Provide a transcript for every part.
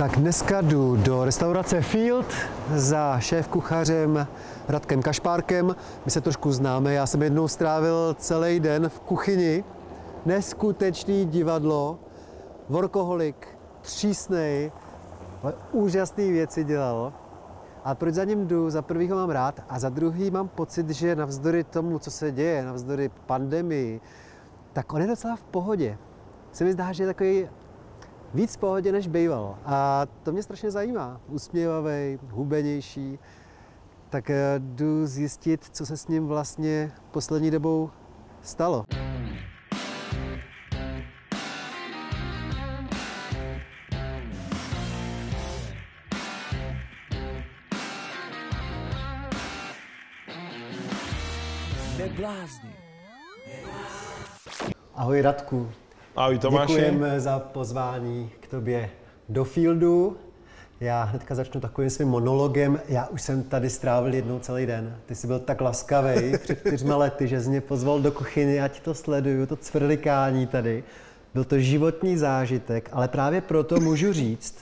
Tak dneska jdu do restaurace Field za šéf kuchařem Radkem Kašpárkem. My se trošku známe, já jsem jednou strávil celý den v kuchyni. Neskutečný divadlo, workoholik, přísnej, ale úžasné věci dělal. A proč za ním jdu? Za prvý ho mám rád a za druhý mám pocit, že navzdory tomu, co se děje, navzdory pandemii, tak on je docela v pohodě. Se mi zdá, že je takový víc v pohodě, než býval. A to mě strašně zajímá. Usměvavý, hubenější. Tak eh, jdu zjistit, co se s ním vlastně poslední dobou stalo. Neblázni. Ahoj Radku. Ahoj Tomáši. Děkujeme za pozvání k tobě do Fieldu. Já hnedka začnu takovým svým monologem. Já už jsem tady strávil jednou celý den. Ty jsi byl tak laskavý před čtyřma lety, že jsi mě pozval do kuchyně, ať to sleduju, to cvrlikání tady. Byl to životní zážitek, ale právě proto můžu říct,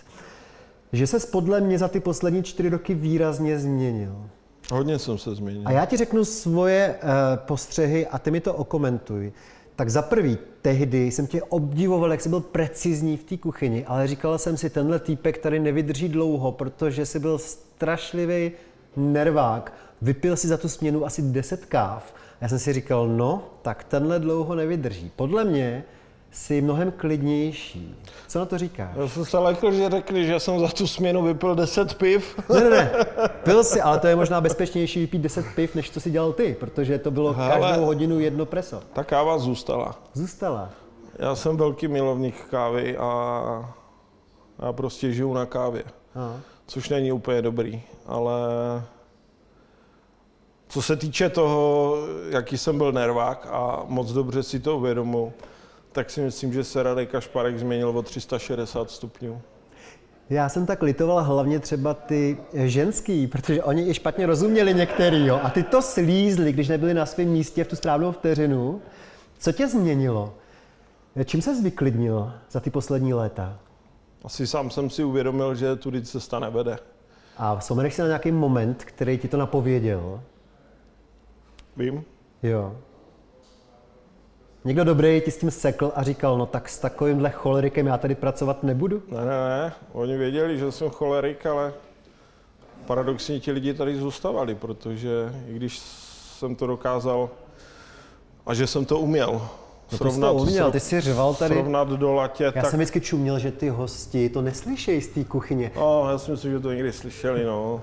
že se podle mě za ty poslední čtyři roky výrazně změnil. Hodně jsem se změnil. A já ti řeknu svoje uh, postřehy a ty mi to okomentuj. Tak za prvý, tehdy jsem tě obdivoval, jak jsi byl precizní v té kuchyni, ale říkal jsem si, tenhle týpek tady nevydrží dlouho, protože jsi byl strašlivý nervák. Vypil si za tu směnu asi 10 káv. Já jsem si říkal, no, tak tenhle dlouho nevydrží. Podle mě jsi mnohem klidnější. Co na to říkáš? Já jsem se lekl, že řekli, že jsem za tu směnu vypil 10 piv. Ne, ne, ne. Pil si, ale to je možná bezpečnější vypít 10 piv, než co si dělal ty, protože to bylo Hele. každou hodinu jedno preso. Ta káva zůstala. Zůstala. Já jsem velký milovník kávy a já prostě žiju na kávě. Aha. Což není úplně dobrý, ale co se týče toho, jaký jsem byl nervák a moc dobře si to uvědomuji, tak si myslím, že se Radek Kašparek změnil o 360 stupňů. Já jsem tak litoval hlavně třeba ty ženský, protože oni i špatně rozuměli některý, jo, a ty to slízli, když nebyli na svém místě v tu správnou vteřinu. Co tě změnilo? Čím se zvyklidnil za ty poslední léta? Asi sám jsem si uvědomil, že tudy cesta nevede. A vzpomeneš si na nějaký moment, který ti to napověděl? Vím? Jo. Někdo dobrý ti s tím sekl a říkal, no tak s takovýmhle cholerikem já tady pracovat nebudu? Ne, ne, ne. Oni věděli, že jsem cholerik, ale paradoxně ti lidi tady zůstavali, protože i když jsem to dokázal a že jsem to uměl, No jsi to uměl, ty jsi řval tady. srovnat do latě, Já tak... jsem vždycky čuměl, že ty hosti to neslyšejí z té kuchyně. No, já si myslím, že to někdy slyšeli, no.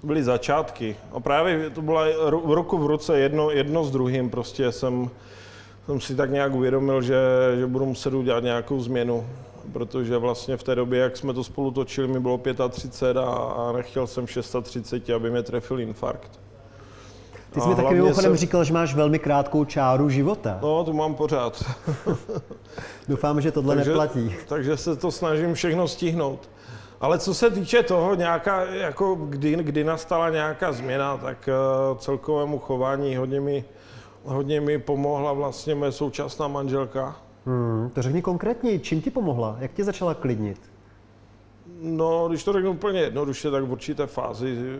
To byly začátky. A právě to byla v ruku v ruce jedno, jedno s druhým. Prostě jsem, jsem si tak nějak uvědomil, že, že budu muset udělat nějakou změnu. Protože vlastně v té době, jak jsme to spolu točili, mi bylo 35 a, a nechtěl jsem v 630, aby mě trefil infarkt. Ty jsi mi taky mimochodem jsem- říkal, že máš velmi krátkou čáru života. No, to mám pořád. Doufám, že tohle takže, neplatí. takže se to snažím všechno stihnout. Ale co se týče toho, nějaká, jako kdy, kdy nastala nějaká změna, tak uh, celkovému chování hodně mi, hodně mi pomohla vlastně moje současná manželka. Hmm, to řekni konkrétně, čím ti pomohla? Jak tě začala klidnit? No, když to řeknu úplně jednoduše, tak v určité fázi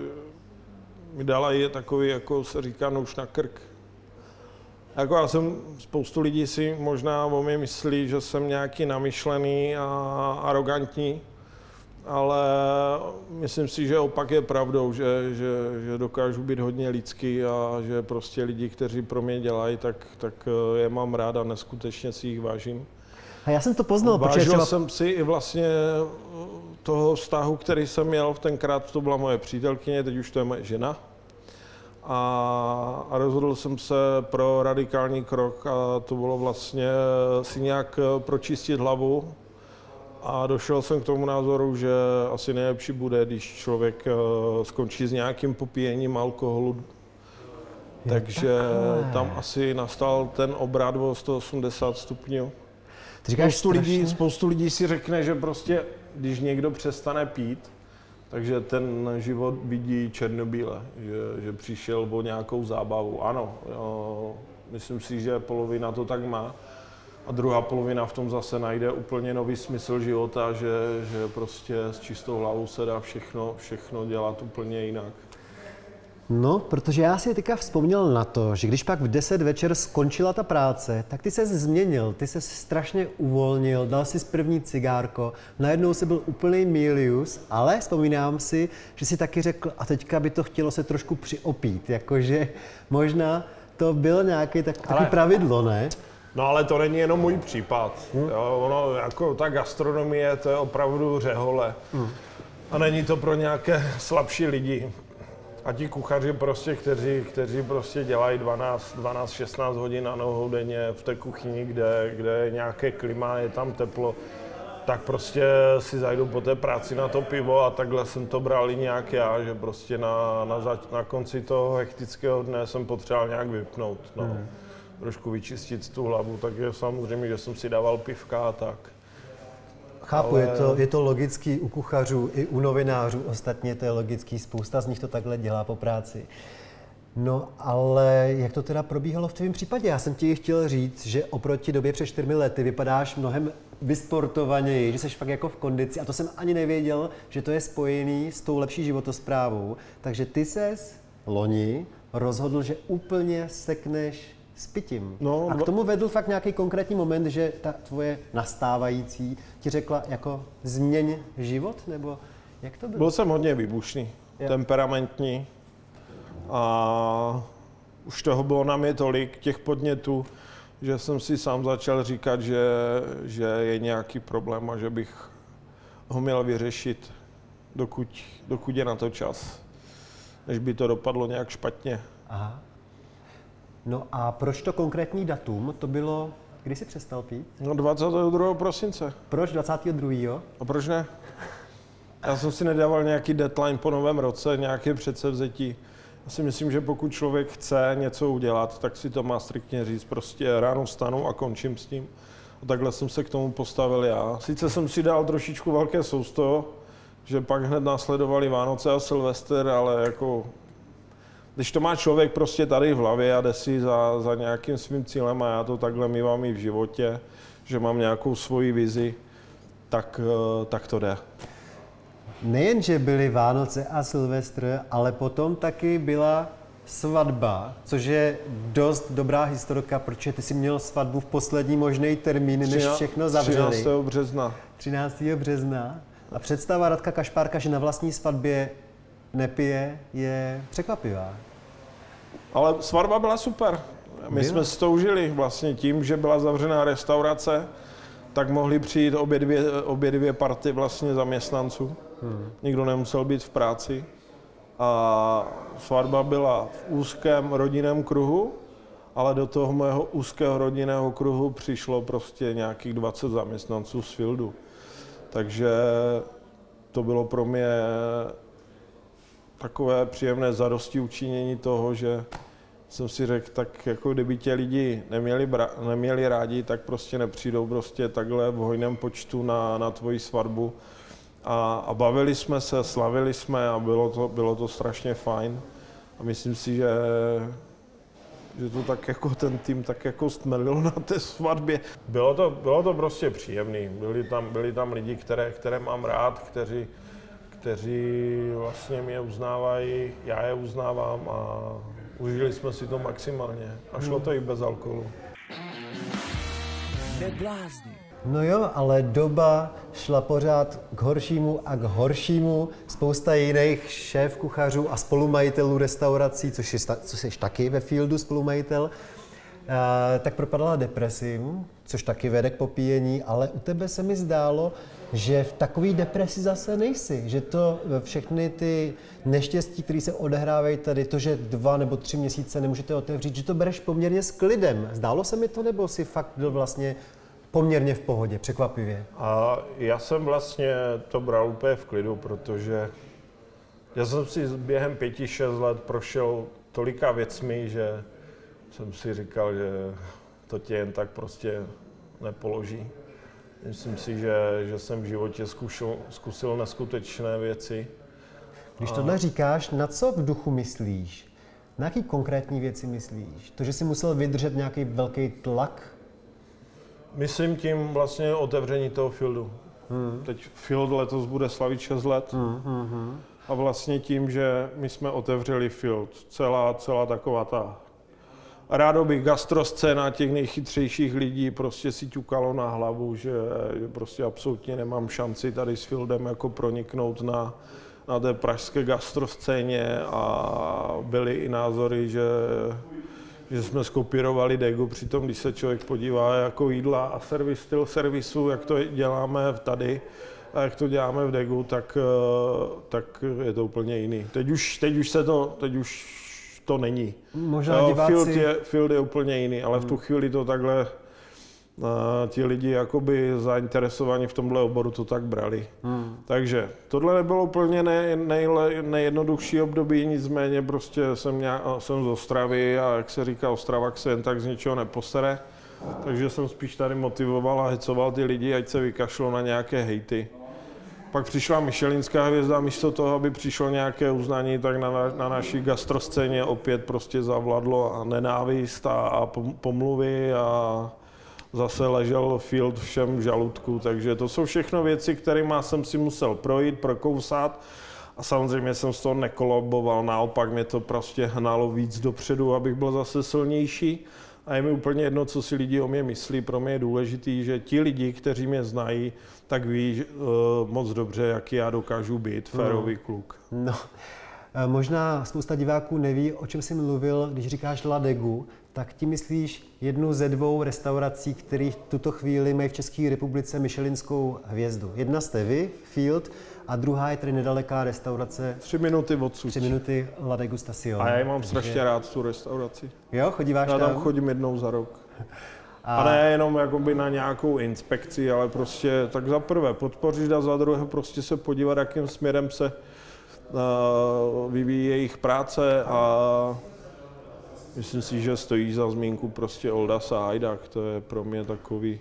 mi dala je takový, jako se říká, nůž na krk. Jako já jsem, spoustu lidí si možná o mě myslí, že jsem nějaký namyšlený a arrogantní, ale myslím si, že opak je pravdou, že, že, že dokážu být hodně lidský a že prostě lidi, kteří pro mě dělají, tak, tak eh, je mám rád a neskutečně si jich vážím. A já jsem to poznal, protože Vážil třeba... jsem si i vlastně toho vztahu, který jsem měl, tenkrát to byla moje přítelkyně, teď už to je moje žena. A, a rozhodl jsem se pro radikální krok a to bylo vlastně si nějak pročistit hlavu. A došel jsem k tomu názoru, že asi nejlepší bude, když člověk eh, skončí s nějakým popíjením alkoholu. Takže takhle. tam asi nastal ten obrat o 180 stupňů. Ty říkáš Spoustu lidí, spoustu lidí si řekne, že prostě, když někdo přestane pít, takže ten život vidí černobíle, že, že přišel o nějakou zábavu. Ano, jo, myslím si, že polovina to tak má, a druhá polovina v tom zase najde úplně nový smysl života, že, že prostě s čistou hlavou se dá všechno, všechno dělat úplně jinak. No, protože já si teďka vzpomněl na to, že když pak v 10 večer skončila ta práce, tak ty se změnil, ty se strašně uvolnil, dal si první cigárko, najednou si byl úplný milius, ale vzpomínám si, že si taky řekl, a teďka by to chtělo se trošku přiopít, jakože možná to bylo nějaké tak, ale... pravidlo, ne? No ale to není jenom můj případ. Hmm. Jo, ono, jako ta gastronomie, to je opravdu řehole. Hmm. A není to pro nějaké slabší lidi. A ti kuchaři prostě, kteří, kteří prostě dělají 12, 12, 16 hodin na nohou denně v té kuchyni, kde, kde je nějaké klima, je tam teplo, tak prostě si zajdu po té práci na to pivo a takhle jsem to bral i nějak já, že prostě na, na, zač, na konci toho hektického dne jsem potřeboval nějak vypnout, no. Hmm. Trošku vyčistit tu hlavu, takže samozřejmě, že jsem si dával pivka a tak. Chápu, ale... je, to, je to logický u kuchařů i u novinářů, ostatně to je logický, spousta z nich to takhle dělá po práci. No ale jak to teda probíhalo v tvém případě? Já jsem ti chtěl říct, že oproti době před čtyřmi lety vypadáš mnohem vysportovaněji, že jsi fakt jako v kondici a to jsem ani nevěděl, že to je spojený s tou lepší životosprávou. Takže ty ses loni rozhodl, že úplně sekneš s pitím. No, a k tomu vedl fakt nějaký konkrétní moment, že ta tvoje nastávající ti řekla jako změň život, nebo jak to bylo? Byl jsem hodně výbušný, jo. temperamentní a už toho bylo na mě tolik, těch podnětů, že jsem si sám začal říkat, že, že je nějaký problém a že bych ho měl vyřešit, dokud, dokud je na to čas, než by to dopadlo nějak špatně. Aha. No a proč to konkrétní datum? To bylo, kdy jsi přestal pít? No 22. prosince. Proč 22. A proč ne? Já jsem si nedával nějaký deadline po novém roce, nějaké předsevzetí. Já si myslím, že pokud člověk chce něco udělat, tak si to má striktně říct. Prostě ráno vstanu a končím s tím. A takhle jsem se k tomu postavil já. Sice jsem si dal trošičku velké sousto, že pak hned následovali Vánoce a Silvester, ale jako když to má člověk prostě tady v hlavě a jde si za, za nějakým svým cílem a já to takhle mývám i v životě, že mám nějakou svoji vizi, tak, eh, tak to jde. Nejen, že byly Vánoce a Silvestr, ale potom taky byla svatba, což je dost dobrá historka, protože ty si měl svatbu v poslední možný termín, než všechno zavřeli. 13. března. 13. března. A představa Radka Kašpárka, že na vlastní svatbě nepije, je překvapivá. Ale svatba byla super. My byla. jsme stoužili vlastně tím, že byla zavřená restaurace, tak mohli přijít obě dvě, obě dvě party vlastně zaměstnanců. Hmm. Nikdo nemusel být v práci. A svatba byla v úzkém rodinném kruhu, ale do toho mého úzkého rodinného kruhu přišlo prostě nějakých 20 zaměstnanců z Fieldu. Takže to bylo pro mě takové příjemné zadosti učinění toho, že jsem si řekl, tak jako kdyby tě lidi neměli, bra- neměli rádi, tak prostě nepřijdou prostě takhle v hojném počtu na, na tvoji svatbu. A, a bavili jsme se, slavili jsme a bylo to, bylo to strašně fajn. A myslím si, že, že to tak jako ten tým tak jako stmelilo na té svatbě. Bylo to, bylo to prostě příjemný. Byli tam, byli tam lidi, které, které mám rád, kteří, kteří vlastně mě uznávají, já je uznávám a užili jsme si to maximálně. A šlo to i bez alkoholu. Neblázni. No jo, ale doba šla pořád k horšímu a k horšímu. Spousta jiných šéf kuchařů a spolumajitelů restaurací, což, je, což jsi taky ve Fieldu spolumajitel, tak propadala depresím, což taky vede k popíjení, ale u tebe se mi zdálo, že v takové depresi zase nejsi, že to eh, všechny ty neštěstí, které se odehrávají tady, to, že dva nebo tři měsíce nemůžete otevřít, že to bereš poměrně s klidem. Zdálo se mi to, nebo si fakt byl vlastně poměrně v pohodě, překvapivě? A já jsem vlastně to bral úplně v klidu, protože já jsem si během pěti, šest let prošel tolika věcmi, že jsem si říkal, že to tě jen tak prostě nepoloží. Myslím si, že, že jsem v životě zkušil, zkusil neskutečné věci. Když a... tohle říkáš, na co v duchu myslíš? Na jaký konkrétní věci myslíš? To, že jsi musel vydržet nějaký velký tlak? Myslím tím vlastně otevření toho fieldu. Hmm. Teď field letos bude slavit 6 let. Hmm, hmm, hmm. A vlastně tím, že my jsme otevřeli field, celá, celá taková ta rádoby gastroscéna těch nejchytřejších lidí prostě si ťukalo na hlavu, že, že prostě absolutně nemám šanci tady s Fieldem jako proniknout na, na té pražské gastroscéně a byly i názory, že, že jsme skopírovali Degu, přitom když se člověk podívá jako jídla a servis, styl servisu, jak to děláme tady, a jak to děláme v Degu, tak, tak je to úplně jiný. Teď už, teď už se to, teď už to není. Možná jo, diváci... field, je, field je úplně jiný, ale v tu hmm. chvíli to takhle uh, ti lidi jakoby zainteresovaní v tomhle oboru to tak brali. Hmm. Takže tohle nebylo úplně ne, nejle, nejjednodušší období, nicméně prostě jsem, nějak, jsem z Ostravy a jak se říká Ostrava se jen tak z ničeho neposere. Takže jsem spíš tady motivoval a hecoval ty lidi, ať se vykašlo na nějaké hejty. Pak přišla Michelinská hvězda, místo toho, aby přišlo nějaké uznání, tak na, na naší gastroscéně opět prostě zavladlo a nenávist a, a pomluvy a zase ležel field všem žaludku, takže to jsou všechno věci, kterými jsem si musel projít, prokousat. A samozřejmě jsem z toho nekoloboval, naopak mě to prostě hnalo víc dopředu, abych byl zase silnější a je mi úplně jedno, co si lidi o mě myslí. Pro mě je důležitý, že ti lidi, kteří mě znají, tak ví uh, moc dobře, jaký já dokážu být, férový no. kluk. No. Eh, možná spousta diváků neví, o čem jsi mluvil, když říkáš Ladegu, tak ti myslíš jednu ze dvou restaurací, které v tuto chvíli mají v České republice Michelinskou hvězdu. Jedna jste vy, Field, a druhá je tady nedaleká restaurace. Tři minuty odsud. Tři minuty La Degustación. A já ji mám Takže... strašně rád, tu restauraci. Jo, chodíváš já tam? tam chodím jednou za rok. A... a ne jenom jakoby na nějakou inspekci, ale prostě tak za prvé podpořit a za druhé prostě se podívat, jakým směrem se uh, vyvíjí jejich práce a myslím si, že stojí za zmínku prostě Olda Sajdak, to je pro mě takový,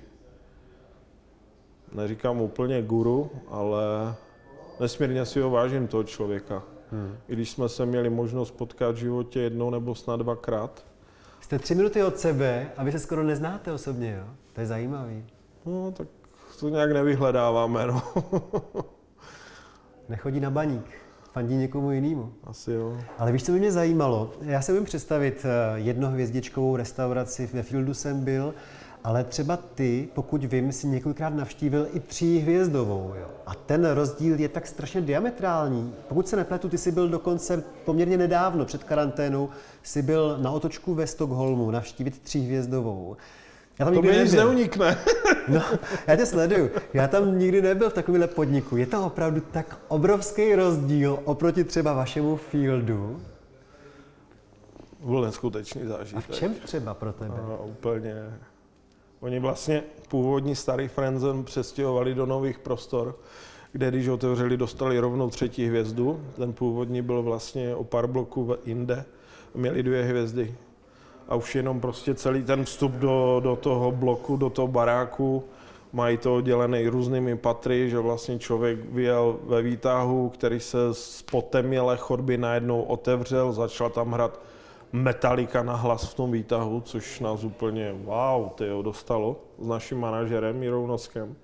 neříkám úplně guru, ale nesmírně si ho vážím toho člověka. Hmm. I když jsme se měli možnost potkat v životě jednou nebo snad dvakrát. Jste tři minuty od sebe a vy se skoro neznáte osobně, jo? To je zajímavý. No, tak to nějak nevyhledáváme, no. Nechodí na baník, fandí někomu jinému. Asi jo. Ale víš, co by mě zajímalo? Já se umím představit eh, jednohvězdičkovou restauraci, ve Fieldu jsem byl, ale třeba ty, pokud vím, si několikrát navštívil i tříhvězdovou. Jo? A ten rozdíl je tak strašně diametrální. Pokud se nepletu, ty jsi byl dokonce poměrně nedávno, před karanténou, jsi byl na otočku ve Stockholmu navštívit tříhvězdovou. Já tam to mi nic neunikne. no, já tě sleduju. Já tam nikdy nebyl v takovémhle podniku. Je to opravdu tak obrovský rozdíl oproti třeba vašemu fieldu? Byl neskutečný zážitek. A v čem třeba pro tebe? No, úplně Oni vlastně původní starý Frenzen přestěhovali do nových prostor, kde když otevřeli, dostali rovnou třetí hvězdu. Ten původní byl vlastně o pár bloků jinde, měli dvě hvězdy. A už jenom prostě celý ten vstup do, do toho bloku, do toho baráku, mají to oddělené různými patry, že vlastně člověk vyjel ve výtahu, který se z potemělé chodby najednou otevřel, začal tam hrát Metallica na hlas v tom výtahu, což nás úplně wow, tyjo, dostalo s naším manažerem Mirou Noskem.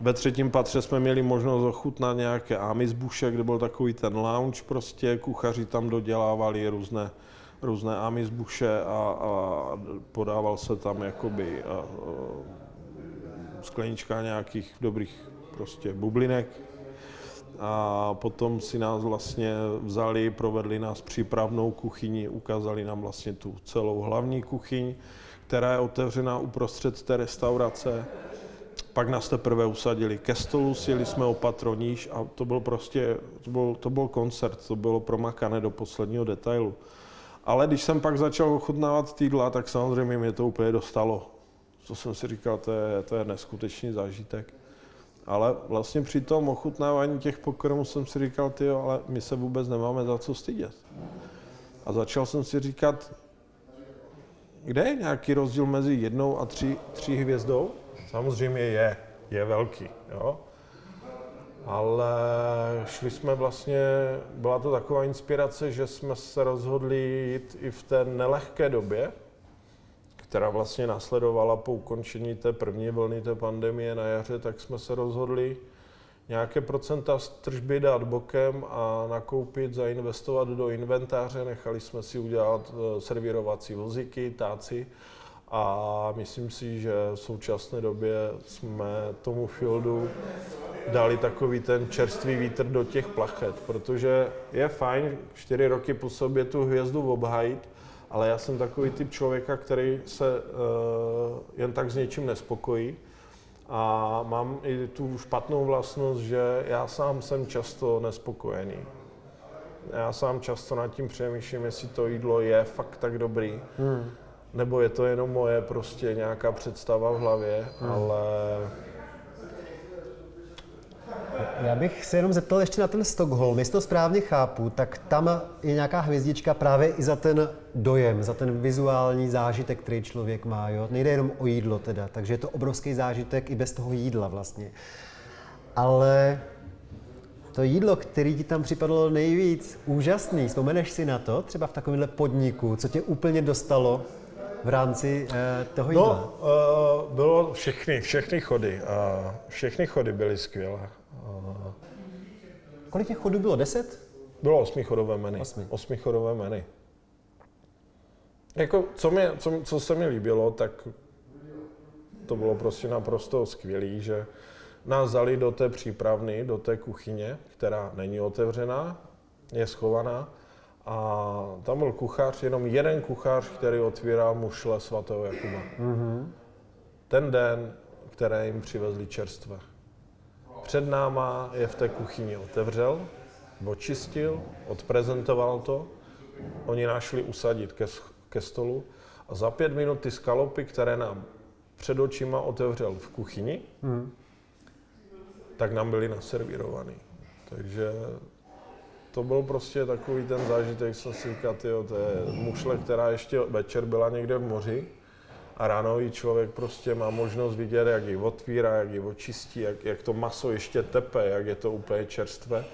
Ve třetím patře jsme měli možnost ochutnat nějaké amizbuše, kde byl takový ten lounge prostě, kuchaři tam dodělávali různé, různé amizbuše a, a podával se tam jakoby a, a, sklenička nějakých dobrých prostě bublinek, a potom si nás vlastně vzali, provedli nás přípravnou kuchyni, ukázali nám vlastně tu celou hlavní kuchyň, která je otevřená uprostřed té restaurace. Pak nás teprve usadili ke stolu, sjeli jsme o patroníž a to byl prostě, to byl, to byl koncert, to bylo promakané do posledního detailu. Ale když jsem pak začal ochutnávat týdla, tak samozřejmě mě to úplně dostalo. To jsem si říkal, to je, to je neskutečný zážitek. Ale vlastně při tom ochutnávání těch pokrmů jsem si říkal, ty ale my se vůbec nemáme za co stydět. A začal jsem si říkat, kde je nějaký rozdíl mezi jednou a tři, tři hvězdou? Samozřejmě je, je velký, jo. Ale šli jsme vlastně, byla to taková inspirace, že jsme se rozhodli jít i v té nelehké době, která vlastně následovala po ukončení té první vlny té pandemie na jaře, tak jsme se rozhodli nějaké procenta z tržby dát bokem a nakoupit, zainvestovat do inventáře. Nechali jsme si udělat eh, servírovací vozíky, táci a myslím si, že v současné době jsme tomu fieldu dali takový ten čerstvý vítr do těch plachet, protože je fajn čtyři roky po sobě tu hvězdu obhájit, ale já jsem takový typ člověka, který se uh, jen tak s něčím nespokojí a mám i tu špatnou vlastnost, že já sám jsem často nespokojený. Já sám často nad tím přemýšlím, jestli to jídlo je fakt tak dobrý, hmm. nebo je to jenom moje prostě nějaká představa v hlavě, hmm. ale já bych se jenom zeptal ještě na ten Stockholm. Jestli to správně chápu, tak tam je nějaká hvězdička právě i za ten dojem, za ten vizuální zážitek, který člověk má. Jo? Nejde jenom o jídlo teda, takže je to obrovský zážitek i bez toho jídla vlastně. Ale to jídlo, který ti tam připadlo nejvíc úžasný, vzpomeneš si na to, třeba v takovémhle podniku, co tě úplně dostalo v rámci uh, toho jídla? No, uh, bylo všechny, všechny chody. Uh, všechny chody byly skvělé. Kolik těch chodů bylo? Deset? Bylo osmichodové menu. Osmi. Osmichodové menu. Jako, co, mě, co, co se mi líbilo, tak to bylo prostě naprosto skvělé, že nás vzali do té přípravny, do té kuchyně, která není otevřená, je schovaná. A tam byl kuchař, jenom jeden kuchař, který otvíral mušle svatého Jakuba. Mm-hmm. Ten den, které jim přivezli čerstvé před náma je v té kuchyni otevřel, očistil, odprezentoval to, oni našli usadit ke, ke stolu a za pět minut ty skalopy, které nám před očima otevřel v kuchyni, hmm. tak nám byly naservírovaný. Takže to byl prostě takový ten zážitek, jsem si říkal, to je mušle, která ještě večer byla někde v moři, a ráno i člověk prostě má možnost vidět, jak ji otvírá, jak ji očistí, jak, jak to maso ještě tepe, jak je to úplně čerstvé.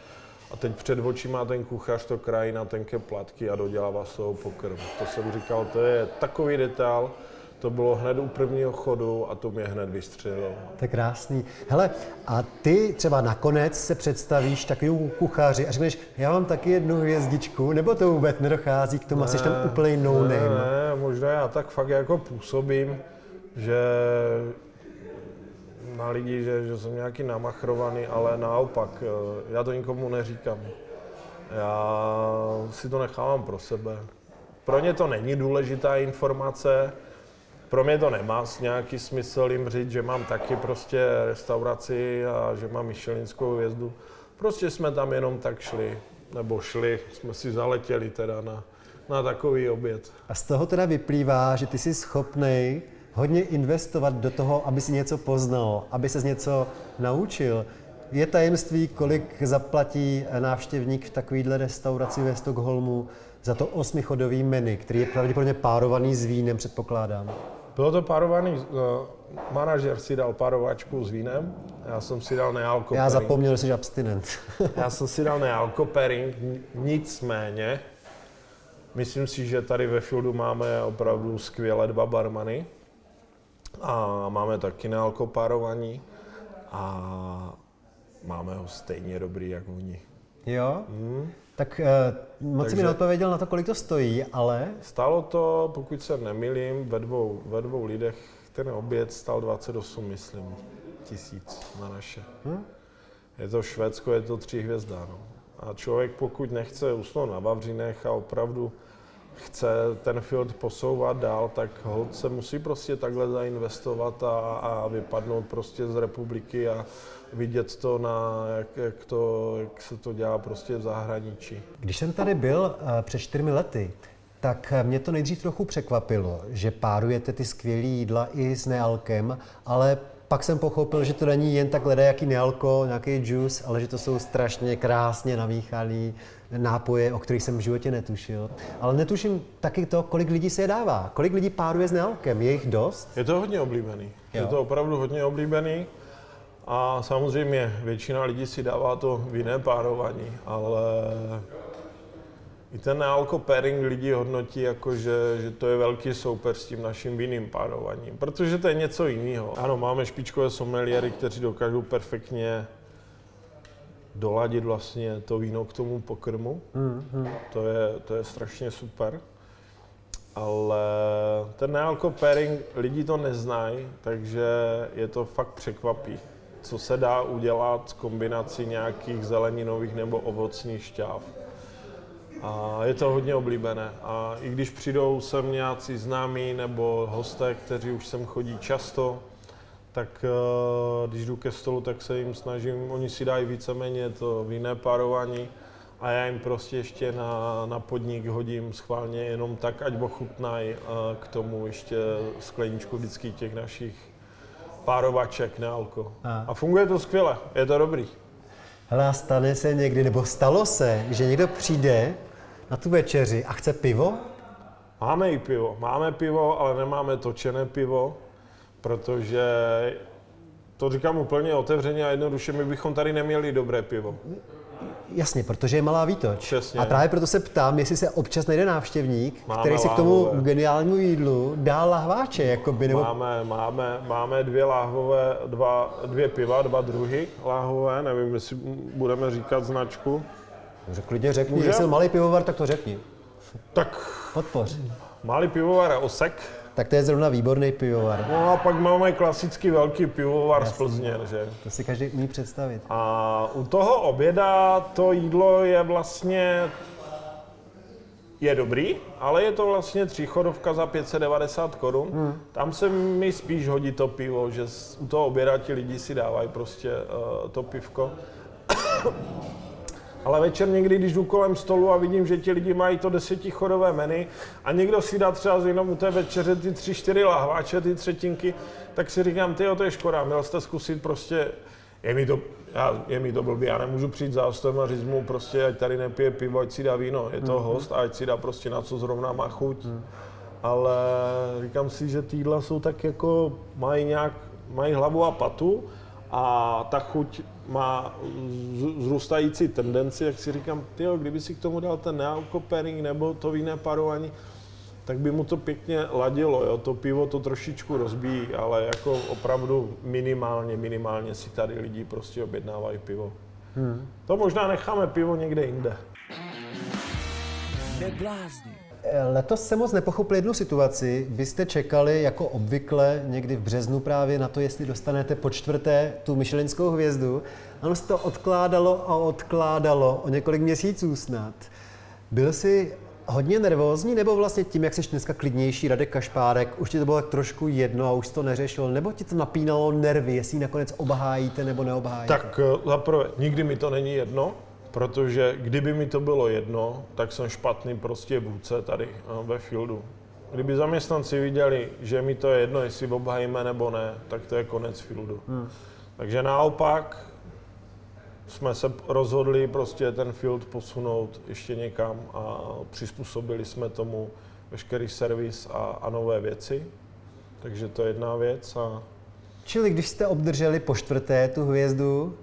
A teď před očima ten kuchař to krají na tenké platky a dodělává z toho pokrm. To jsem říkal, to je takový detail, to bylo hned u prvního chodu a to mě hned vystřelilo. To je krásný. Hele, a ty třeba nakonec se představíš takovou kuchaři a řekneš, já mám taky jednu hvězdičku, nebo to vůbec nedochází k tomu, ne, jsi tam úplně no ne, ne, možná já tak fakt jako působím, že na lidi, že, že jsem nějaký namachrovaný, ale naopak, eh, já to nikomu neříkám. Já si to nechávám pro sebe. Pro ně to není důležitá informace, pro mě to nemá nějaký smysl jim říct, že mám taky prostě restauraci a že mám Michelinskou hvězdu. Prostě jsme tam jenom tak šli, nebo šli, jsme si zaletěli teda na, na takový oběd. A z toho teda vyplývá, že ty jsi schopný hodně investovat do toho, aby si něco poznal, aby se něco naučil. Je tajemství, kolik zaplatí návštěvník v takovéhle restauraci ve Stockholmu za to osmichodový menu, který je pravděpodobně párovaný s vínem, předpokládám. Bylo to párovaný, uh, manažer si dal párovačku s vínem, já jsem si dal nealko Já zapomněl, že jsi abstinent. já jsem si dal nealko pairing, nicméně, myslím si, že tady ve Fieldu máme opravdu skvělé dva barmany a máme taky nealko párovaní a máme ho stejně dobrý, jak oni. Jo? Hmm. Tak uh, moc Takže, mi neodpověděl na to, kolik to stojí, ale... Stalo to, pokud se nemilím, ve dvou, ve dvou lidech ten oběd stal 28, myslím, tisíc na naše. Hmm? Je to Švédsko, je to tři hvězda. No. A člověk, pokud nechce usnout na Vavřinech a opravdu chce ten field posouvat dál, tak hold se musí prostě takhle zainvestovat a, a vypadnout prostě z republiky a vidět to, na, jak, jak, to, jak se to dělá prostě v zahraničí. Když jsem tady byl uh, před čtyřmi lety, tak mě to nejdřív trochu překvapilo, že párujete ty skvělé jídla i s nealkem, ale pak jsem pochopil, že to není jen tak jaký nealko, nějaký juice, ale že to jsou strašně krásně namíchaný nápoje, o kterých jsem v životě netušil. Ale netuším taky to, kolik lidí se je dává. Kolik lidí páruje s nealkem? Je jich dost? Je to hodně oblíbený. Jo. Je to opravdu hodně oblíbený. A samozřejmě většina lidí si dává to v jiné párování, ale i ten alko pairing lidi hodnotí jako, že, že to je velký soupeř s tím naším vinným párovaním, protože to je něco jiného. Ano, máme špičkové someliery, kteří dokážou perfektně doladit vlastně to víno k tomu pokrmu. Mm, To, je, to je strašně super. Ale ten nealko pairing, lidi to neznají, takže je to fakt překvapí, co se dá udělat s kombinací nějakých zeleninových nebo ovocných šťáv. A je to hodně oblíbené. A i když přijdou sem nějací známí nebo hosté, kteří už sem chodí často, tak eh, když jdu ke stolu, tak se jim snažím, oni si dají víceméně to vinné párování a já jim prostě ještě na, na podnik hodím schválně jenom tak, ať ochutnají eh, k tomu ještě skleničku vždycky těch našich párovaček na alko. A. A funguje to skvěle, je to dobrý. Hele, a stane se někdy, nebo stalo se, že někdo přijde na tu večeři a chce pivo? Máme i pivo, máme pivo, ale nemáme točené pivo, protože to říkám úplně otevřeně a jednoduše, my bychom tady neměli dobré pivo. Jasně, protože je malá výtoč. Přesně. A právě proto se ptám, jestli se občas najde návštěvník, Máme který si k tomu láhvové. geniálnímu jídlu dá lahváče, jakoby, nebo Máme, máme, máme dvě láhvové, dva, dvě piva, dva druhy láhvové, nevím, jestli budeme říkat značku. Řekl, klidně řekni, jestli malý pivovar, tak to řekni. Tak Podpoř. Malý pivovar Osek, Tak to je zrovna výborný pivovar. no a pak máme klasický velký pivovar z Plzně, že? To si každý umí představit. A u toho oběda to jídlo je vlastně je dobrý, ale je to vlastně tříchodovka za 590 korun. Hmm. Tam se mi spíš hodí to pivo, že u toho oběda ti lidi si dávají prostě uh, to pivko. Ale večer někdy, když jdu kolem stolu a vidím, že ti lidi mají to desetichodové menu a někdo si dá třeba jenom u té večeře ty tři, čtyři lahváče, ty třetinky, tak si říkám, ty to je škoda, měl jste zkusit prostě, je mi to, já, je mi to blbý, já nemůžu přijít za hostem a říct mu prostě, ať tady nepije pivo, ať si dá víno, je to host a ať si dá prostě na co zrovna má chuť. Ale říkám si, že týdla jsou tak jako, mají nějak, mají hlavu a patu a ta chuť má z- zrůstající tendenci, jak si říkám, tyjo, kdyby si k tomu dal ten nealko pairing nebo to víné parování, tak by mu to pěkně ladilo, jo? to pivo to trošičku rozbíjí, ale jako opravdu minimálně, minimálně si tady lidi prostě objednávají pivo. Hmm. To možná necháme pivo někde jinde. Neblázni. Letos jsem moc nepochopil jednu situaci. Vy jste čekali jako obvykle někdy v březnu právě na to, jestli dostanete po čtvrté tu Michelinskou hvězdu. Ano, se to odkládalo a odkládalo o několik měsíců snad. Byl jsi hodně nervózní, nebo vlastně tím, jak jsi dneska klidnější Radek Kašpárek, už ti to bylo tak trošku jedno a už to neřešil, nebo ti to napínalo nervy, jestli ji nakonec obhájíte nebo neobhájíte? Tak eh, zaprvé, nikdy mi to není jedno, protože kdyby mi to bylo jedno, tak jsem špatný prostě vůdce tady eh, ve fieldu. Kdyby zaměstnanci viděli, že mi to je jedno, jestli obhajíme nebo ne, tak to je konec fieldu. Hmm. Takže naopak jsme se rozhodli prostě ten field posunout ještě někam a přizpůsobili jsme tomu veškerý servis a, a nové věci. Takže to je jedna věc. A Čili když jste obdrželi po čtvrté tu hvězdu,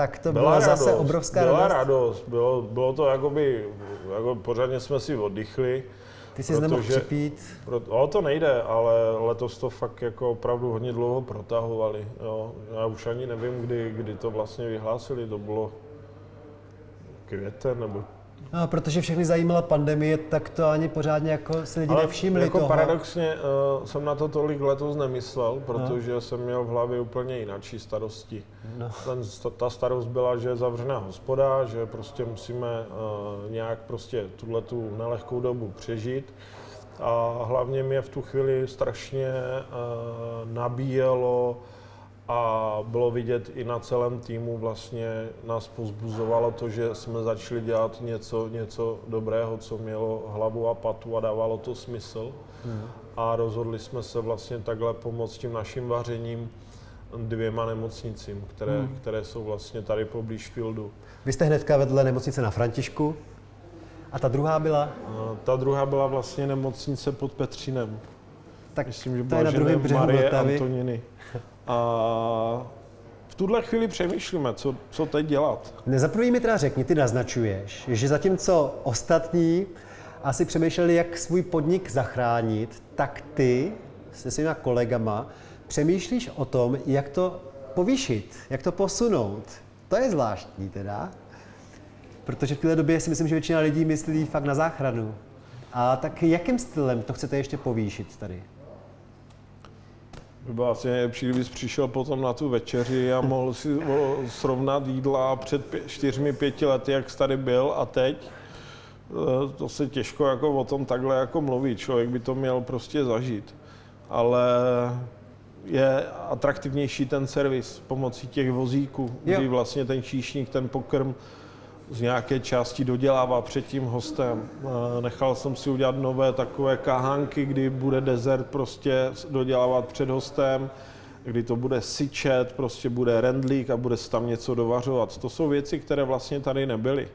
tak to byla, zase obrovská byla radost. radost. Bylo, bylo to jakoby, jako pořádně jsme si oddychli. Ty jsi nemohl připít. Pro, o, to nejde, ale letos to fakt jako opravdu hodně dlouho protahovali. Jo. Já už ani nevím, kdy, kdy to vlastně vyhlásili, to bylo květen nebo... No, protože všechny zajímala pandemie, tak to ani pořádně jako si lidi Ale nevšimli jako toho. paradoxně uh, jsem na to tolik letos nemyslel, protože jsem měl v hlavě úplně jináčí starosti. No. Ten, ta starost byla, že je zavřená hospoda, že prostě musíme uh, nějak prostě tuhle tu nelehkou dobu přežít. A hlavně mě v tu chvíli strašně uh, nabíjelo a bylo vidět i na celém týmu vlastně nás pozbuzovalo to, že jsme začali dělat něco, něco dobrého, co mělo hlavu a patu a dávalo to smysl. A rozhodli jsme se vlastně takhle pomoct tím naším vařením dvěma nemocnicím, které, které jsou vlastně tady poblíž Fieldu. Vy jste hnedka vedle nemocnice na Františku. A ta druhá byla, Ta druhá byla vlastně nemocnice pod Petřínem. tak Myslím, že to je byla na druhém břehu Marie Vltavy. Antoniny. A v tuhle chvíli přemýšlíme, co, co teď dělat. Za prvý mi teda řekni, ty naznačuješ, že zatímco ostatní asi přemýšleli, jak svůj podnik zachránit, tak ty se svýma kolegama přemýšlíš o tom, jak to povýšit, jak to posunout. To je zvláštní teda, protože v této době si myslím, že většina lidí myslí fakt na záchranu. A tak jakým stylem to chcete ještě povýšit tady? By bylo asi nejlepší, kdybys přišel potom na tu večeři a mohl si srovnat jídla před pě- čtyřmi, pěti lety, jak jsi tady byl a teď. Eh, To se těžko jako o tom takhle jako mluví. Člověk by to měl prostě zažít. Ale je atraktivnější ten servis pomocí těch vozíků, Jo. kdy vlastně ten číšník, ten pokrm z nějaké části dodělává před tím hostem. Eh, Nechal jsem si udělat nové takové kahánky, kdy bude dezert prostě dodělávat před hostem, kdy to bude syčet, prostě bude rendlík a bude se tam něco dovařovat. To jsou věci, které vlastně tady nebyly.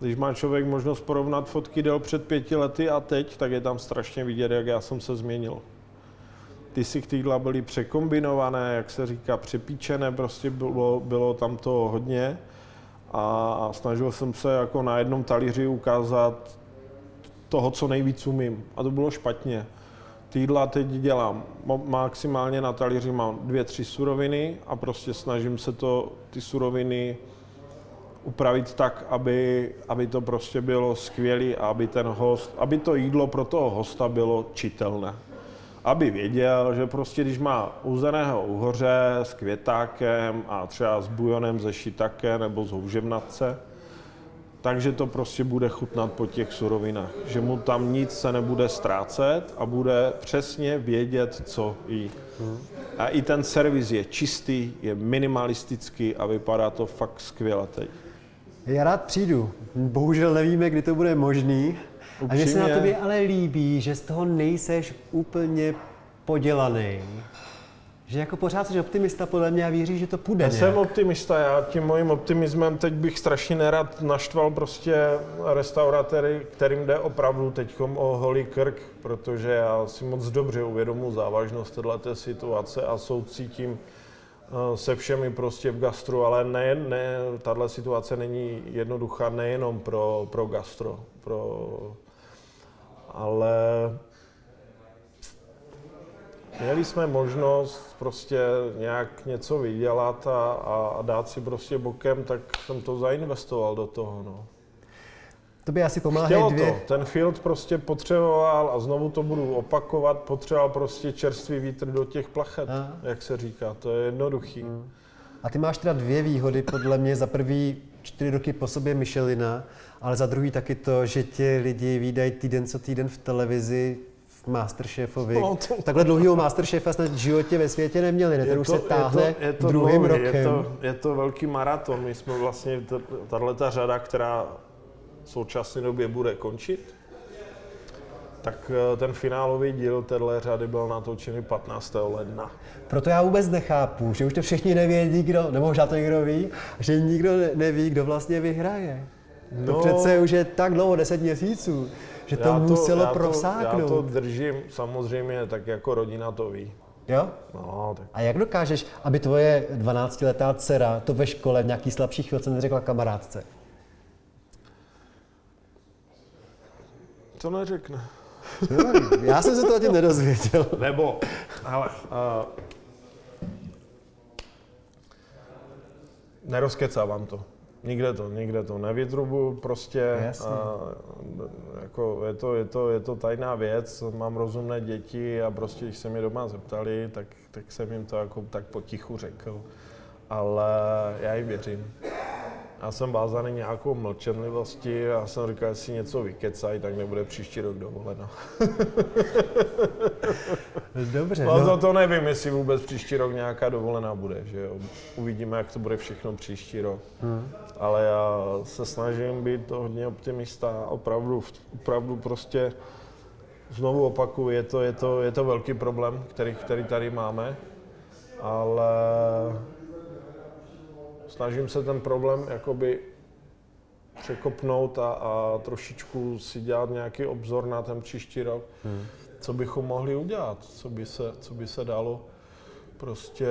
Když má člověk možnost porovnat fotky del před pěti lety a teď, tak je tam strašně vidět, jak já jsem se změnil. Ty jídla byly překombinované, jak se říká, přepíčené, prostě bylo, bylo tam to hodně a snažil jsem se jako na jednom talíři ukázat toho, co nejvíc umím. A to bylo špatně. Ty jídla teď dělám. Maximálně na talíři mám dvě, tři suroviny a prostě snažím se to, ty suroviny upravit tak, aby, aby to prostě bylo skvělé a aby ten host, aby to jídlo pro toho hosta bylo čitelné. Aby věděl, že prostě když má uzeného uhoře s květákem a třeba s bujonem ze šitake nebo z houževnatce, takže to prostě bude chutnat po těch surovinách. Že mu tam nic se nebude ztrácet a bude přesně vědět, co jí. A i ten servis je čistý, je minimalistický a vypadá to fakt skvěle teď. Já rád přijdu. Bohužel nevíme, kdy to bude možný. A mně se na Upřímně. tobě ale líbí, že z toho nejseš úplně podělaný. Že jako pořád jsi optimista podle mě a věříš, že to půjde Já nějak. jsem optimista, já tím mojím optimismem teď bych strašně nerad naštval prostě restauratéry, kterým jde opravdu teď o holý krk, protože já si moc dobře uvědomuji závažnost této situace a soucítím eh, se všemi prostě v gastru, ale ne, ne, tahle situace není jednoduchá nejenom pro, pro gastro, pro, ale Měli jsme možnost prostě nějak něco vydělat a, a, a dát si prostě bokem, tak jsem to zainvestoval do toho. No. Tobě asi pomáhají Chtělo dvě... to, ten field prostě potřeboval a znovu to budu opakovat, potřeboval prostě čerstvý vítr do těch plachet, A. jak se říká, to je jednoduchý. A ty máš teda dvě výhody, podle mě. Za prvý čtyři roky po sobě Michelina, ale za druhý taky to, že tě lidi výdají týden co týden v televizi, v Masterchefovi. No, to- Takhle dlouhýho Masterchefa snad v životě ve světě neměli, ne? Ten už se táhne je to, je to druhým dlouhý, rokem. Je to, je to velký maraton. My jsme vlastně, tahle ta řada, která v současné době bude končit, tak eh, ten finálový díl téhle řady byl natočený 15. ledna. Proto já vůbec nechápu, že už to všichni nevědí, kdo, nebo možná to někdo ví, že nikdo ne- neví, kdo vlastně vyhraje. To No. přece už je tak dlouho, 10 měsíců, že to muselo já prosáknout. já to držím, samozřejmě, tak jako rodina to ví. Jo? No, tak A jak dokážeš, aby tvoje 12-letá dcera to ve škole v nějaký slabší chvilce neřekla kamarádce? to neřekne. Já jsem se to tím nedozvěděl. Nebo, ale, uh, nerozkecávám to. Nikde to, nikde to nevytrubu, prostě Jasně. a, jako je, to, je, to, je to tajná věc, mám rozumné děti a prostě, když se mě doma zeptali, tak, tak jsem jim to jako tak potichu řekl. Ale já jim věřím. Já jsem vázaný nějakou mlčenlivostí a jsem říkal, jestli něco vykecají, tak nebude příští rok dovoleno. Dobře, No, no. to, to nevím, jestli vůbec příští rok nějaká dovolená bude, že jo. Uvidíme, jak to bude všechno příští rok. Hmm. Ale já se snažím být hodně optimista opravdu, opravdu prostě znovu opakuju, je to, je to, je to velký problém, který, který tady máme, ale snažím se ten problém jakoby překopnout a, a trošičku si dělat nějaký obzor na ten příští rok, hmm. co bychom mohli udělat, co by se, co by se dalo prostě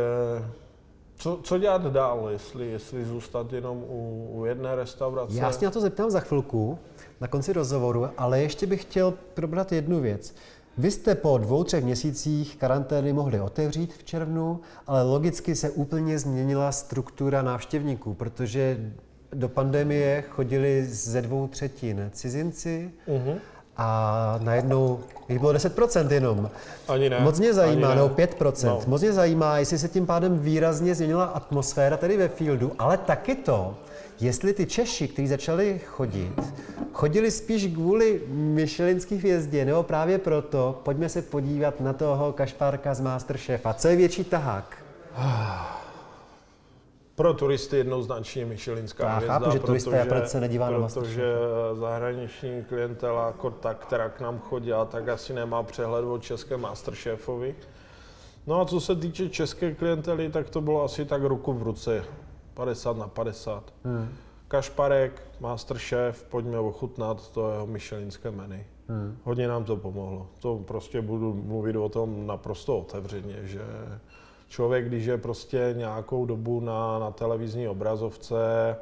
Co, co dělat dál, jestli, jestli zůstat jenom u, u jedné restaurace? Já se na to zeptám za chvilku, na konci rozhovoru, ale ještě bych chtěl probrat jednu věc. Vy jste po dvou, třech měsících karantény mohli otevřít v červnu, ale logicky se úplně změnila struktura návštěvníků, protože do pandemie chodili ze dvou třetin cizinci Mhm. a najednou jich bylo 10% jenom. Ani ne. Moc mě zajímá, ne. nebo 5%. No. Moc mě zajímá, jestli se tím pádem výrazně změnila atmosféra tady ve Fieldu, ale taky to, jestli ty Češi, kteří začali chodit, chodili spíš kvůli Michelinský hvězdě, nebo právě proto, pojďme se podívat na toho kašpárka z Masterchefa. Co je větší tahák? Pro turisty jednoznačně Michelinská Já hvězda, chápu, že turista protože- Japonec se nedívá na Protože zahraniční klientela, jako ta, která k nám chodila, tak asi nemá přehled o českém Masterchefovi. No a co se týče české klientely, tak to bylo asi tak ruku v ruce, 50 na 50. Hmm. Kašparek, Masterchef, pojďme ochutnat to jeho Michelinské menu. Hmm. Hodně nám to pomohlo. To prostě budu mluvit o tom naprosto otevřeně, že člověk, když je prostě nějakou dobu na, na televizní obrazovce,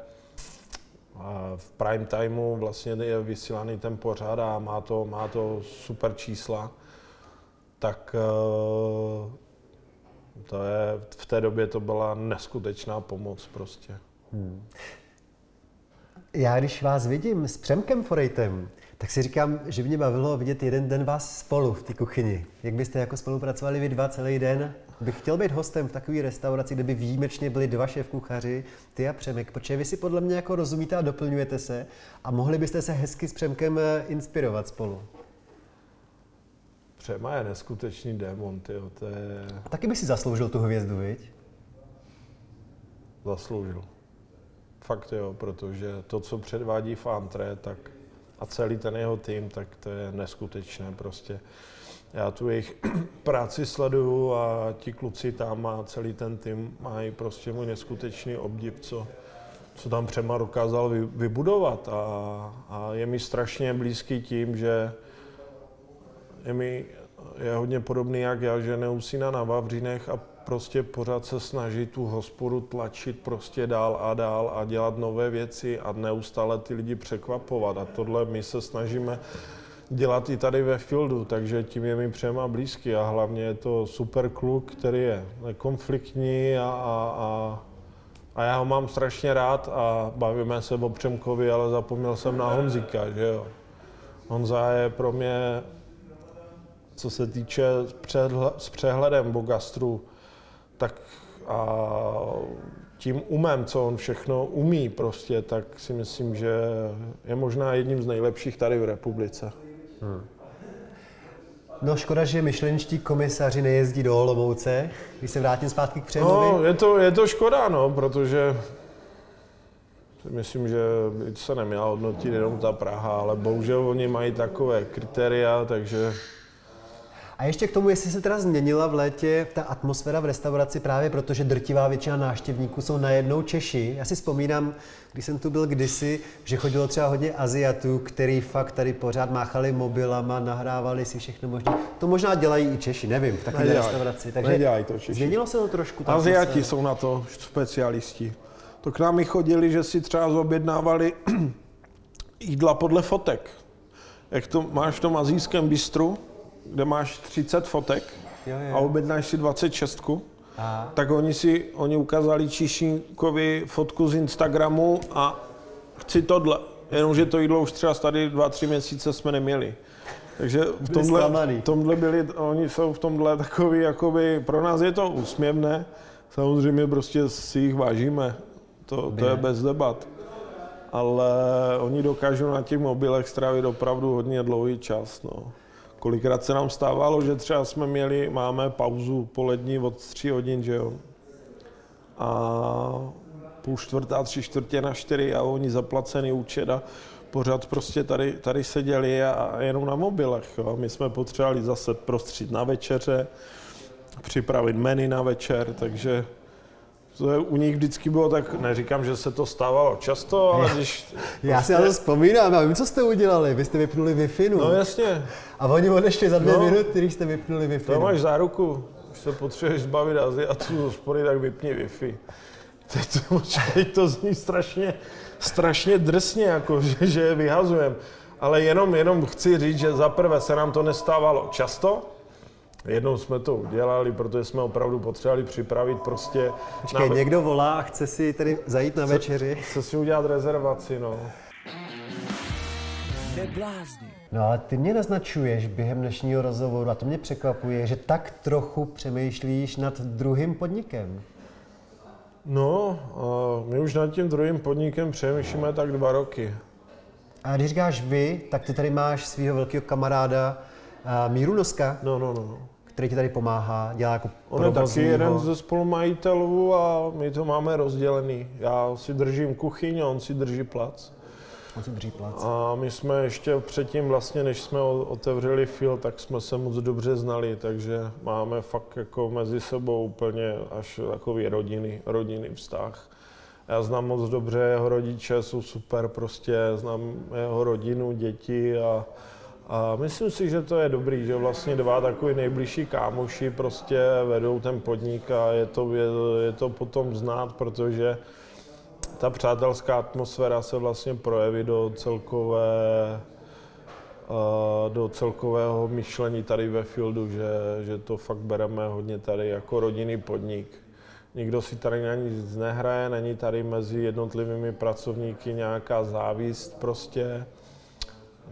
a v prime timeu vlastně je vysílaný ten pořad a má to, má to super čísla, tak eh, to je, v té době to byla neskutečná pomoc prostě. Já když vás vidím s Přemkem Forejtem, tak si říkám, že by mě bavilo vidět jeden den vás spolu v té kuchyni. Jak byste jako spolupracovali vy dva celý den? Bych chtěl být hostem v takové restauraci, kde by výjimečně byli dva šéf-kuchaři, ty a Přemek, protože vy si podle mě jako rozumíte a doplňujete se a mohli byste se hezky s Přemkem eh, inspirovat spolu. Přema je neskutečný démon, tyjo, to je A taky by si zasloužil tu hvězdu, viď? zasloužil. Fakt jo, protože to, co předvádí v Antre, tak a celý ten jeho tým, tak to je neskutečné prostě. Já tu jejich práci sleduju a ti kluci tam a celý ten tým mají prostě můj neskutečný obdiv, co, co tam Přema dokázal vy, vybudovat a, a je mi strašně blízký tím, že je mi je hodně podobný jak já, že neusíná na Vavřínech a prostě pořád se snaží tu hospodu tlačit prostě dál a dál a dělat nové věci a neustále ty lidi překvapovat. A tohle my se snažíme dělat i tady ve Fieldu, takže tím je mi přema blízký a hlavně je to super kluk, který je nekonfliktní a, a, a, a já ho mám strašně rád a bavíme se o Přemkovi, ale zapomněl jsem na Honzíka, že jo. Honza je pro mě co se týče s přehle- s přehledem o gastru, tak a tím umem, co on všechno umí prostě, tak si myslím, že je možná jedním z nejlepších tady v republice. No škoda, že myšlenčtí komisaři nejezdí do Olomouce, když se vrátím zpátky k Přemovi. No, je to, je to škoda, no, protože si myslím, že by se neměla hodnotit jenom ta Praha, ale bohužel oni mají takové kritéria, takže A ještě k tomu, jestli se teda změnila v létě ta atmosféra v restauraci právě proto, že drtivá většina návštěvníků jsou najednou Češi. Já si vzpomínám, když jsem tu byl kdysi, že chodilo třeba hodně Aziatů, který fakt tady pořád máchali mobilama, nahrávali si všechno možné. To možná dělají i Češi, nevím, v takové restauraci. Takže Nedělají to Češi. Změnilo se to trošku. Aziati jsou na to specialisti. To k nám i chodili, že si třeba zobjednávali jídla podle fotek. Jak to máš v tom azijském bistru, kde máš 30 fotek Jo, jo. a objednáš si 26, A tak oni si, oni ukázali Číšníkovi fotku z Instagramu a chci tohle. Jenomže to jídlo už třeba tady dva, tři měsíce jsme neměli. Takže v tomhle, v tomhle byli, oni jsou v tomhle takový, jakoby, pro nás je to úsměvné, samozřejmě prostě si jich vážíme, to, to je bez debat. Ale oni dokážou na těch mobilech strávit opravdu hodně dlouhý čas. No. Kolikrát se nám stávalo, že třeba jsme měli, máme pauzu polední od 3 hodin, že jo. A půl čtvrtá, tři čtvrtě na čtyři a oni zaplacený účet a pořád prostě tady, tady seděli a, jenom na mobilech. Jo. My jsme potřebovali zase prostřít na večeře, připravit menu na večer, takže to je, u nich vždycky bylo tak, neříkám, že se to stávalo často, ale když... já si na to vzpomínám, já vím, co jste udělali. Vy jste vypnuli wi No jasně, A oni odešli za dvě No. minuty, když jste vypnuli wi to máš záruku. se potřebuješ zbavit Aziatů z hospody, tak vypni Wi-Fi. Teď to, teď to zní strašně, strašně drsně, jako, že, že je vyhazujem. Ale jenom, jenom chci říct, že za prvé se nám to nestávalo často, Jednou jsme to udělali, protože jsme opravdu potřebovali připravit prostě... Počkej, na... někdo volá a chce si tady zajít na večeři. Chce si udělat rezervaci, no. Neblázni. No ale ty mě naznačuješ během dnešního rozhovoru a to mě překvapuje, že tak trochu přemýšlíš nad druhým podnikem. No, my už nad tím druhým podnikem přemýšlíme tak dva roky. A když říkáš vy, tak ty tady máš svého velkého kamaráda Míru Noska, No, no, no. Který ti tady pomáhá, dělá jako On je taky jeden ze spolumajitelů a my to máme rozdělený. Já si držím kuchyň a on si drží plac. On si drží plac. A my jsme ještě předtím, vlastně, než jsme otevřeli Fil, tak jsme se moc dobře znali, takže máme fakt jako mezi sebou úplně až takový rodiny, rodinný vztah. Já znám moc dobře jeho rodiče, jsou super prostě, znám jeho rodinu, děti a, a myslím si, že to je dobrý, že vlastně dva takový nejbližší kámoši prostě vedou ten podnik a je to, je, je to potom znát, protože ta přátelská atmosféra se vlastně projeví do celkové do celkového myšlení tady ve Fieldu, že, že to fakt bereme hodně tady jako rodinný podnik. Nikdo si tady na nic nehraje, není tady mezi jednotlivými pracovníky nějaká závist prostě.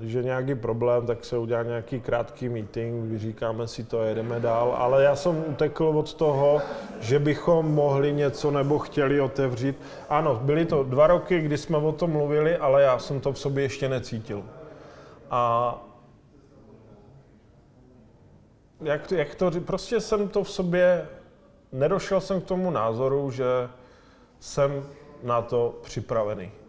Když je nějaký problém, tak se udělá nějaký krátký meeting, vyříkáme si to jedeme dál. Ale já jsem utekl od toho, že bychom mohli něco nebo chtěli otevřít. Ano, byly to dva roky, kdy jsme o tom mluvili, ale já jsem to v sobě ještě necítil. A jak, to- jak to, prostě jsem to v sobě, nedošel jsem k tomu názoru, že jsem na to připravený.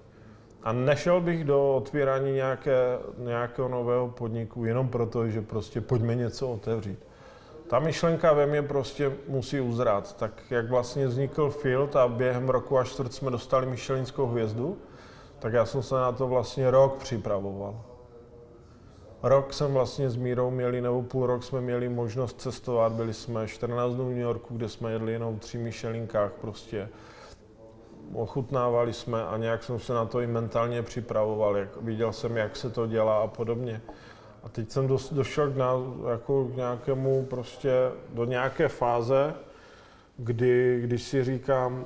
A nešel bych do otvírání nějaké, nějakého nového podniku jenom proto, že prostě pojďme něco otevřít. Ta myšlenka ve mně prostě musí uzrát. Tak jak vlastně vznikl Field a během roku a čtvrt jsme dostali Michelinskou hvězdu, tak já jsem se na to vlastně rok připravoval. Rok jsem vlastně s Mírou měli, nebo půl rok jsme měli možnost cestovat. Byli jsme 14 dnů v New Yorku, kde jsme jedli jenom tři Michelinkách prostě ochutnávali jsme a nějak jsem se na to i mentálně připravoval. Jak, viděl jsem, jak se to dělá a podobně. A teď jsem dos, došel k, ná, jako k nějakému prostě, do nějaké fáze, kdy, když si říkám,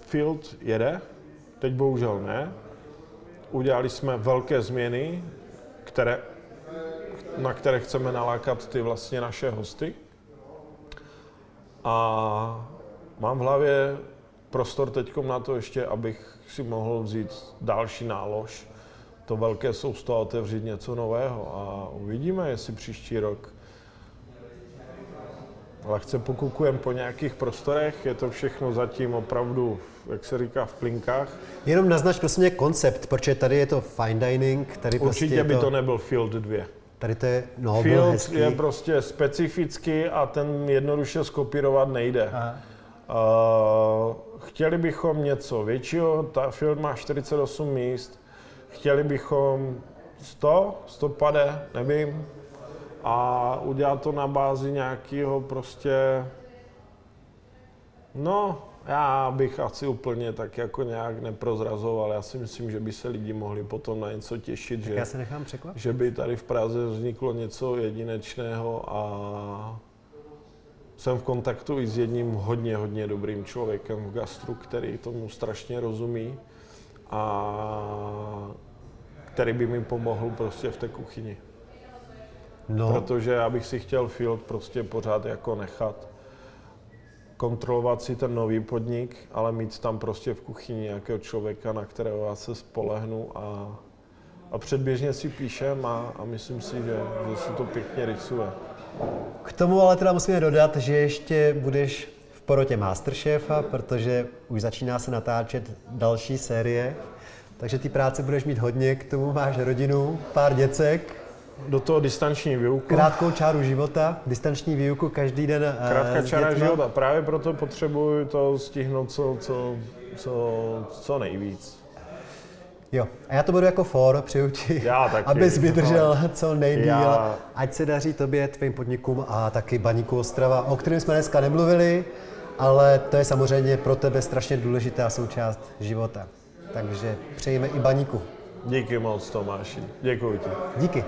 Field jede, teď bohužel ne. Udělali jsme velké změny, které, na které chceme nalákat ty vlastně naše hosty. A mám v hlavě prostor teď na to ještě, abych si mohl vzít další nálož, to velké sousto a otevřít něco nového. A uvidíme, jestli příští rok lehce pokukujeme po nějakých prostorech, je to všechno zatím opravdu, jak se říká, v plinkách. Jenom naznač prosím mě koncept, protože tady je to fine dining, tady prostě Určitě je by to, to nebyl Field 2. tady to je, no, Field hezký. je prostě specifický a ten jednoduše skopírovat nejde. Aha. Uh, chtěli bychom něco většího, ta film má 48 míst, chtěli bychom 100, 150, nevím, a udělat to na bázi nějakého prostě, no, já bych asi úplně tak jako nějak neprozrazoval, já si myslím, že by se lidi mohli potom na něco těšit, že Já se nechám překvapit. že by tady v Praze vzniklo něco jedinečného a jsem v kontaktu i s jedním hodně, hodně dobrým člověkem v gastru, který tomu strašně rozumí a který by mi pomohl prostě v té kuchyni. No, Protože já bych si chtěl Field prostě pořád jako nechat kontrolovat si ten nový podnik, ale mít tam prostě v kuchyni nějakého člověka, na kterého já se spolehnu a, a předběžně si píšem a, a myslím si, že, že se to pěkně rysuje. K tomu ale teda musíme dodat, že ještě budeš v porotě Masterchefa, protože už začíná se natáčet další série, takže ty práce budeš mít hodně, k tomu máš rodinu, pár děcek, Do toho distanční výuku. krátkou čáru života, distanční výuku každý den eh, Krátká čára života. Právě proto potřebuju to stihnout co, co, co, co nejvíc. Jo, a já to budu jako for, přeju ti, Já taky. abys vydržel co nejdíl. Já- Ať se daří tobě, tvým podnikům a taky Baníku Ostrava, o kterém jsme dneska nemluvili, ale to je samozřejmě pro tebe strašně důležitá součást života. Takže přejeme i Baníku. Díky moc, Tomáši. Děkuji ti. Díky.